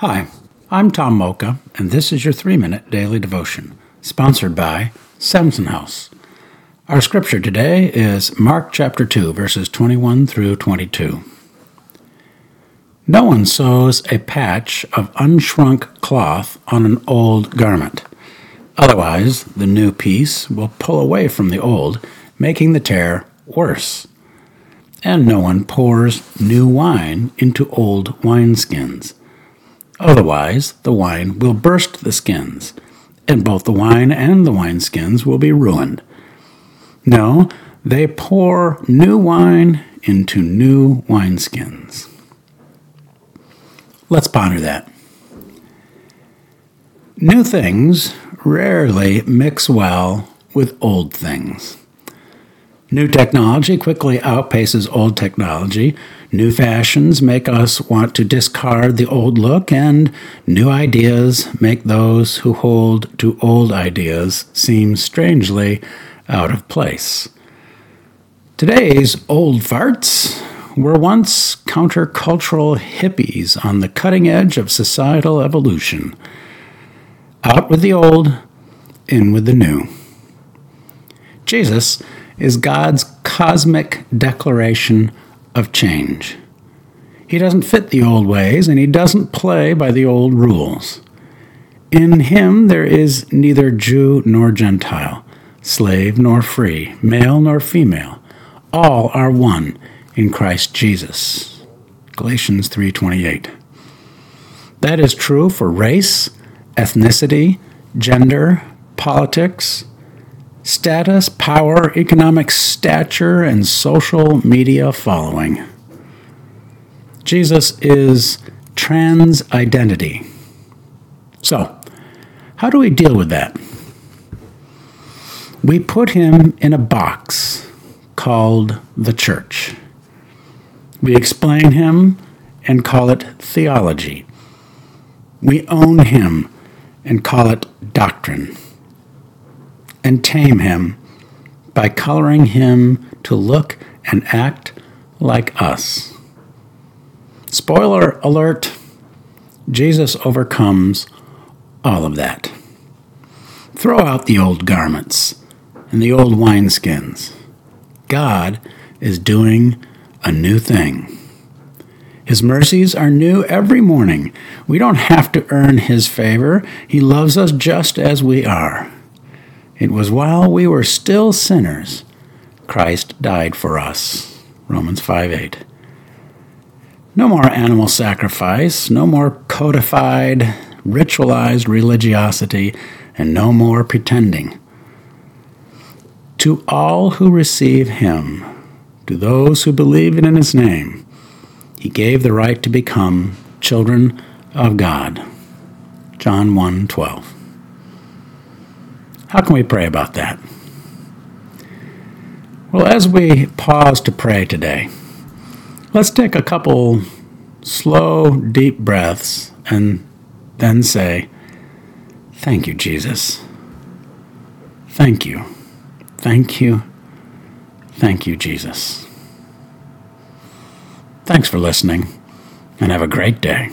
Hi, I'm Tom Mocha, and this is your three minute daily devotion, sponsored by Samson House. Our scripture today is Mark chapter 2, verses 21 through 22. No one sews a patch of unshrunk cloth on an old garment. Otherwise, the new piece will pull away from the old, making the tear worse. And no one pours new wine into old wineskins. Otherwise, the wine will burst the skins, and both the wine and the wineskins will be ruined. No, they pour new wine into new wineskins. Let's ponder that. New things rarely mix well with old things. New technology quickly outpaces old technology. New fashions make us want to discard the old look, and new ideas make those who hold to old ideas seem strangely out of place. Today's old farts were once countercultural hippies on the cutting edge of societal evolution. Out with the old, in with the new. Jesus is God's cosmic declaration of change. He doesn't fit the old ways and he doesn't play by the old rules. In him there is neither Jew nor Gentile, slave nor free, male nor female. All are one in Christ Jesus. Galatians 3:28. That is true for race, ethnicity, gender, politics, status, power, economic stature, and social media following. Jesus is trans identity. So, how do we deal with that? We put him in a box called the church. We explain him and call it theology. We own him and call it doctrine and tame him by coloring him to look and act like us. Spoiler alert Jesus overcomes all of that. Throw out the old garments and the old wineskins. God is doing a new thing. His mercies are new every morning. We don't have to earn His favor. He loves us just as we are. It was while we were still sinners, Christ died for us. Romans 5 8. No more animal sacrifice, no more codified, ritualized religiosity, and no more pretending. To all who receive him, to those who believe in his name, he gave the right to become children of God. John 1 12. How can we pray about that? Well, as we pause to pray today, let's take a couple slow, deep breaths and then say, Thank you, Jesus. Thank you. Thank you. Thank you, Jesus. Thanks for listening, and have a great day.